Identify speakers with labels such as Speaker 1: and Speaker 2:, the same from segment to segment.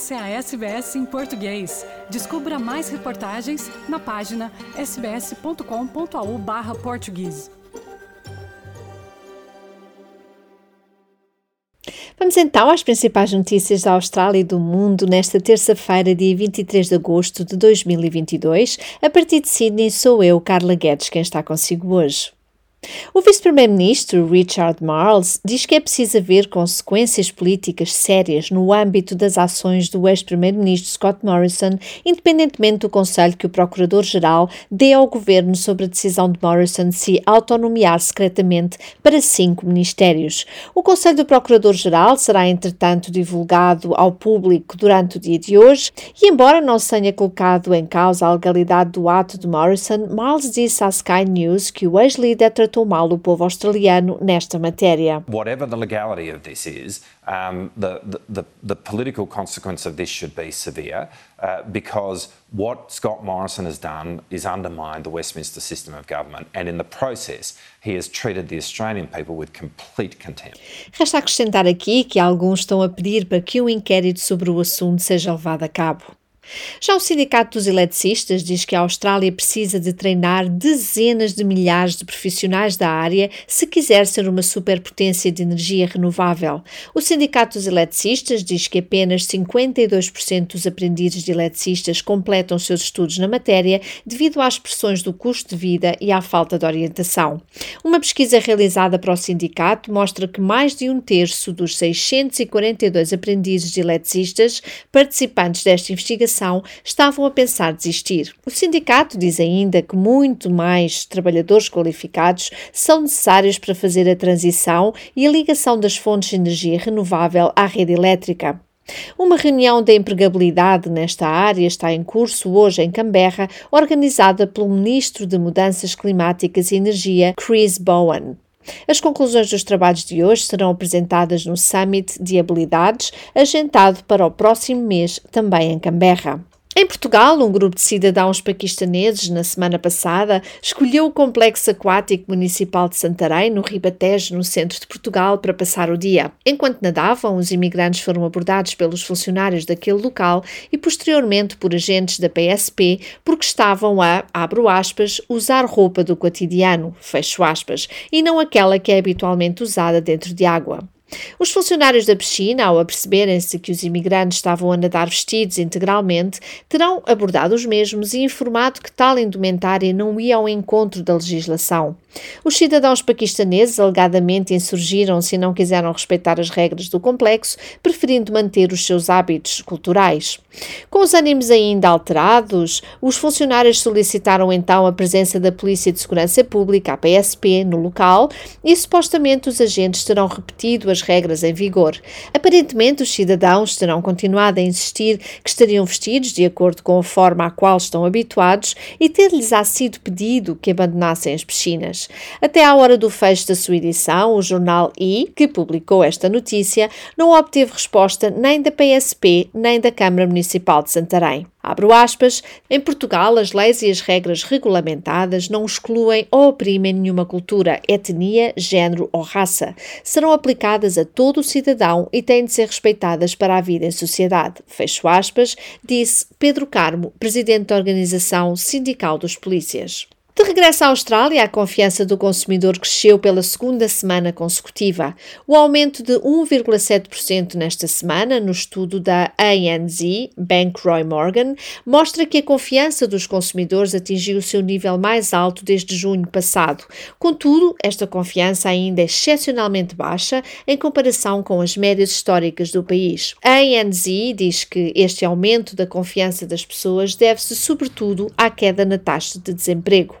Speaker 1: Essa é a SBS em português. Descubra mais reportagens na página sbs.com.au/português.
Speaker 2: Vamos então às principais notícias da Austrália e do mundo nesta terça-feira, dia 23 de agosto de 2022. A partir de Sydney, sou eu, Carla Guedes, quem está consigo hoje. O vice-primeiro-ministro Richard Marles diz que é preciso haver consequências políticas sérias no âmbito das ações do ex-primeiro-ministro Scott Morrison, independentemente do conselho que o procurador-geral dê ao governo sobre a decisão de Morrison de se autonomear secretamente para cinco ministérios. O conselho do procurador-geral será, entretanto, divulgado ao público durante o dia de hoje e, embora não se tenha colocado em causa a legalidade do ato de Morrison, Marles disse à Sky News que o ex-líder tratou mal o povo australiano nesta matéria.
Speaker 3: Whatever the legality of this is, um, the, the, the, political consequence of this should be severe uh, because what Scott Morrison has done is undermined the Westminster system of government and in the process he has treated the Australian people with complete contempt.
Speaker 2: Resta acrescentar aqui que alguns estão a pedir para que um inquérito sobre o assunto seja levado a cabo. Já o Sindicato dos Eletricistas diz que a Austrália precisa de treinar dezenas de milhares de profissionais da área se quiser ser uma superpotência de energia renovável. O Sindicato dos Eletricistas diz que apenas 52% dos aprendizes de eletricistas completam seus estudos na matéria devido às pressões do custo de vida e à falta de orientação. Uma pesquisa realizada para o sindicato mostra que mais de um terço dos 642 aprendizes de eletricistas participantes desta investigação estavam a pensar desistir. O sindicato diz ainda que muito mais trabalhadores qualificados são necessários para fazer a transição e a ligação das fontes de energia renovável à rede elétrica. Uma reunião de empregabilidade nesta área está em curso hoje em Canberra, organizada pelo Ministro de Mudanças Climáticas e Energia, Chris Bowen. As conclusões dos trabalhos de hoje serão apresentadas no Summit de Habilidades, agendado para o próximo mês, também em Canberra. Em Portugal, um grupo de cidadãos paquistaneses, na semana passada, escolheu o Complexo Aquático Municipal de Santarém, no Ribatejo, no centro de Portugal, para passar o dia. Enquanto nadavam, os imigrantes foram abordados pelos funcionários daquele local e, posteriormente, por agentes da PSP, porque estavam a, abro aspas, usar roupa do cotidiano, fecho aspas, e não aquela que é habitualmente usada dentro de água. Os funcionários da piscina, ao aperceberem-se que os imigrantes estavam a nadar vestidos integralmente, terão abordado os mesmos e informado que tal indumentária não ia ao encontro da legislação. Os cidadãos paquistaneses alegadamente insurgiram-se e não quiseram respeitar as regras do complexo, preferindo manter os seus hábitos culturais. Com os ânimos ainda alterados, os funcionários solicitaram então a presença da Polícia de Segurança Pública, a PSP, no local e supostamente os agentes terão repetido as regras em vigor. Aparentemente, os cidadãos terão continuado a insistir que estariam vestidos de acordo com a forma à qual estão habituados e ter-lhes sido pedido que abandonassem as piscinas. Até à hora do fecho da sua edição, o jornal I, que publicou esta notícia, não obteve resposta nem da PSP nem da Câmara Municipal de Santarém. Abro aspas, em Portugal as leis e as regras regulamentadas não excluem ou oprimem nenhuma cultura, etnia, género ou raça. Serão aplicadas a todo o cidadão e têm de ser respeitadas para a vida em sociedade. Fecho aspas, disse Pedro Carmo, presidente da Organização Sindical dos Polícias. De regresso à Austrália, a confiança do consumidor cresceu pela segunda semana consecutiva. O aumento de 1,7% nesta semana, no estudo da ANZ, Bank Roy Morgan, mostra que a confiança dos consumidores atingiu o seu nível mais alto desde junho passado. Contudo, esta confiança ainda é excepcionalmente baixa em comparação com as médias históricas do país. A ANZ diz que este aumento da confiança das pessoas deve-se sobretudo à queda na taxa de desemprego.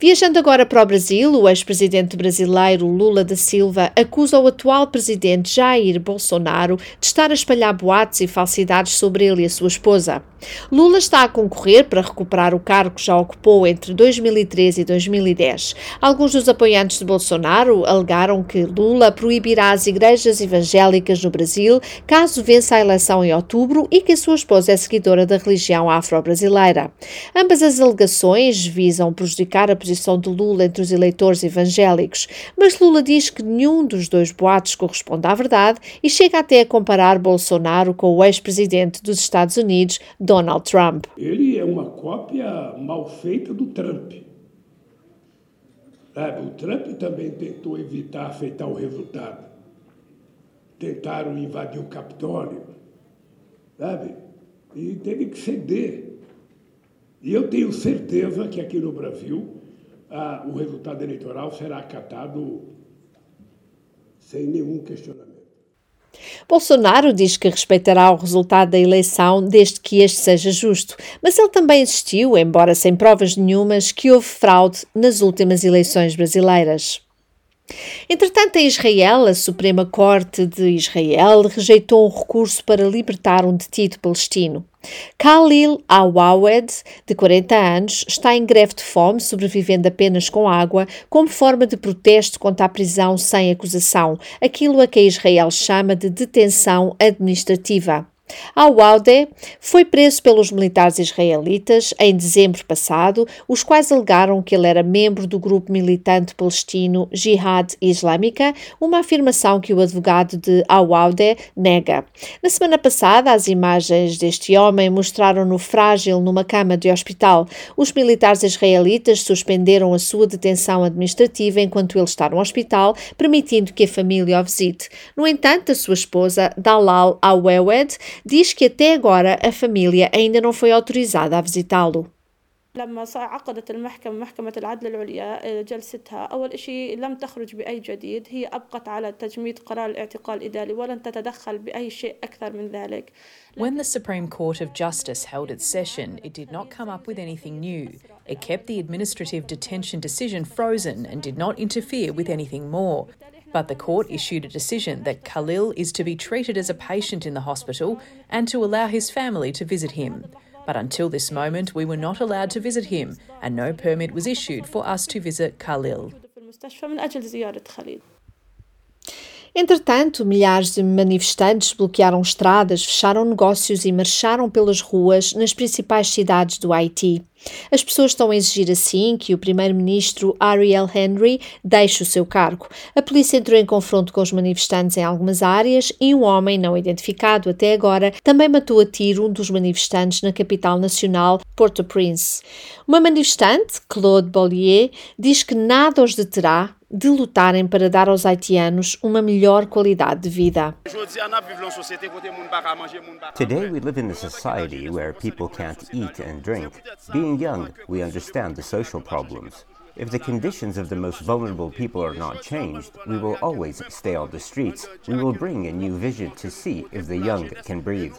Speaker 2: Viajando agora para o Brasil, o ex-presidente brasileiro Lula da Silva acusa o atual presidente Jair Bolsonaro de estar a espalhar boatos e falsidades sobre ele e a sua esposa. Lula está a concorrer para recuperar o cargo que já ocupou entre 2013 e 2010. Alguns dos apoiantes de Bolsonaro alegaram que Lula proibirá as igrejas evangélicas no Brasil caso vença a eleição em outubro e que a sua esposa é seguidora da religião afro-brasileira. Ambas as alegações visam prejudicar a posição de Lula entre os eleitores evangélicos, mas Lula diz que nenhum dos dois boatos corresponde à verdade e chega até a comparar Bolsonaro com o ex-presidente dos Estados Unidos, Donald Trump.
Speaker 4: Ele é uma cópia mal feita do Trump. O Trump também tentou evitar afetar o resultado. Tentaram invadir o Capitólio, sabe? E teve que ceder. E eu tenho certeza que aqui no Brasil ah, o resultado eleitoral será acatado sem nenhum questionamento.
Speaker 2: Bolsonaro diz que respeitará o resultado da eleição desde que este seja justo, mas ele também insistiu, embora sem provas nenhumas, que houve fraude nas últimas eleições brasileiras. Entretanto, em Israel, a Suprema Corte de Israel rejeitou um recurso para libertar um detido palestino. Khalil Awawed, de 40 anos, está em greve de fome, sobrevivendo apenas com água, como forma de protesto contra a prisão sem acusação, aquilo a que Israel chama de detenção administrativa. Al-Waude foi preso pelos militares israelitas em dezembro passado, os quais alegaram que ele era membro do grupo militante palestino Jihad Islâmica, uma afirmação que o advogado de Al-Waude nega. Na semana passada, as imagens deste homem mostraram-no frágil numa cama de hospital. Os militares israelitas suspenderam a sua detenção administrativa enquanto ele está no hospital, permitindo que a família o visite. No entanto, a sua esposa, Dalal Awewed, diz que até agora a família ainda não foi autorizada a visitá-lo.
Speaker 5: لما عقدت المحكمة محكمة العدل العليا جلستها أول شيء لم تخرج بأي جديد هي أبقت على تجميد قرار الاعتقال الإداري ولن تتدخل بأي شيء أكثر من ذلك
Speaker 6: When the Supreme Court of Justice held its session, it did not come up with anything new. It kept the administrative detention decision frozen and did not interfere with anything more. But the court issued a decision that Khalil is to be treated as a patient in the hospital and to allow his family to visit him. But until this moment, we were not allowed to visit him, and no permit was issued for us to visit Khalil.
Speaker 2: Entretanto, milhares de manifestantes bloquearam estradas, fecharam negócios e marcharam pelas ruas nas principais cidades do Haiti. As pessoas estão a exigir assim que o primeiro-ministro Ariel Henry deixe o seu cargo. A polícia entrou em confronto com os manifestantes em algumas áreas e um homem não identificado até agora também matou a tiro um dos manifestantes na capital nacional, Port-au-Prince. Uma manifestante, Claude Bollier, diz que nada os deterá de lutarem para dar aos haitianos uma melhor qualidade de vida.
Speaker 7: Today we live in a society where people can't eat and drink. Being young, we understand the social problems. If the conditions of the most vulnerable people are not changed, we will always stay on the streets. We will bring a new vision to see if the young can breathe.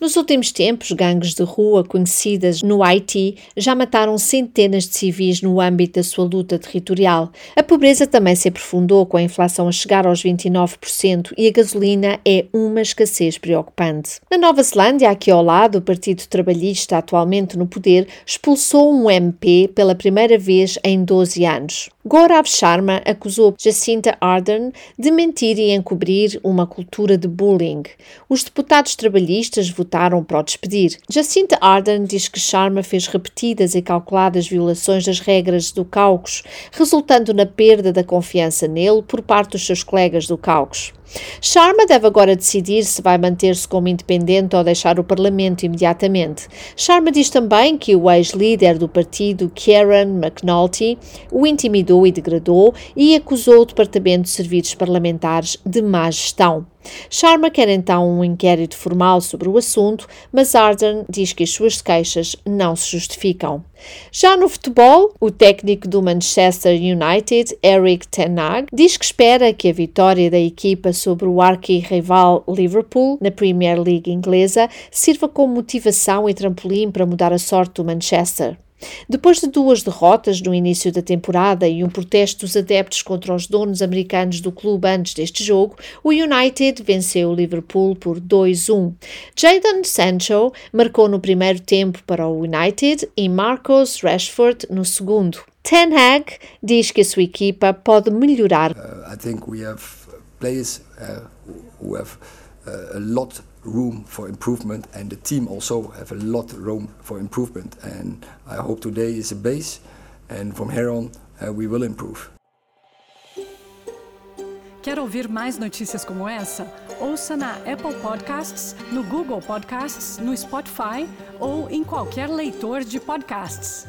Speaker 2: Nos últimos tempos, gangues de rua conhecidas no Haiti já mataram centenas de civis no âmbito da sua luta territorial. A pobreza também se aprofundou com a inflação a chegar aos 29% e a gasolina é uma escassez preocupante. Na Nova Zelândia, aqui ao lado, o Partido Trabalhista, atualmente no poder, expulsou um MP pela primeira vez em 12 anos. Gaurav Sharma acusou Jacinta Ardern de mentir e encobrir uma cultura de bullying. Os deputados trabalhistas votaram para o despedir. Jacinta Ardern diz que Sharma fez repetidas e calculadas violações das regras do caucus, resultando na perda da confiança nele por parte dos seus colegas do caucus. Sharma deve agora decidir se vai manter-se como independente ou deixar o Parlamento imediatamente. Sharma diz também que o ex-líder do partido, Kieran McNulty, o intimidou e degradou e acusou o Departamento de Serviços Parlamentares de má gestão. Sharma quer então um inquérito formal sobre o assunto, mas Arden diz que as suas queixas não se justificam. Já no futebol, o técnico do Manchester United, Eric Ten Hag, diz que espera que a vitória da equipa sobre o arqui-rival Liverpool na Premier League inglesa sirva como motivação e trampolim para mudar a sorte do Manchester. Depois de duas derrotas no início da temporada e um protesto dos adeptos contra os donos americanos do clube antes deste jogo, o United venceu o Liverpool por 2-1. Jadon Sancho marcou no primeiro tempo para o United e Marcos Rashford no segundo. Ten Hag diz que a sua equipa pode melhorar.
Speaker 8: Uh, I think we have players uh, who have uh, a lot room for improvement, and the team also have a lot of room for improvement. And I hope today is a base, and from here on uh, we will improve.
Speaker 1: Quer ouvir mais notícias como essa? Ouça na Apple Podcasts, no Google Podcasts, no Spotify ou em qualquer leitor de podcasts.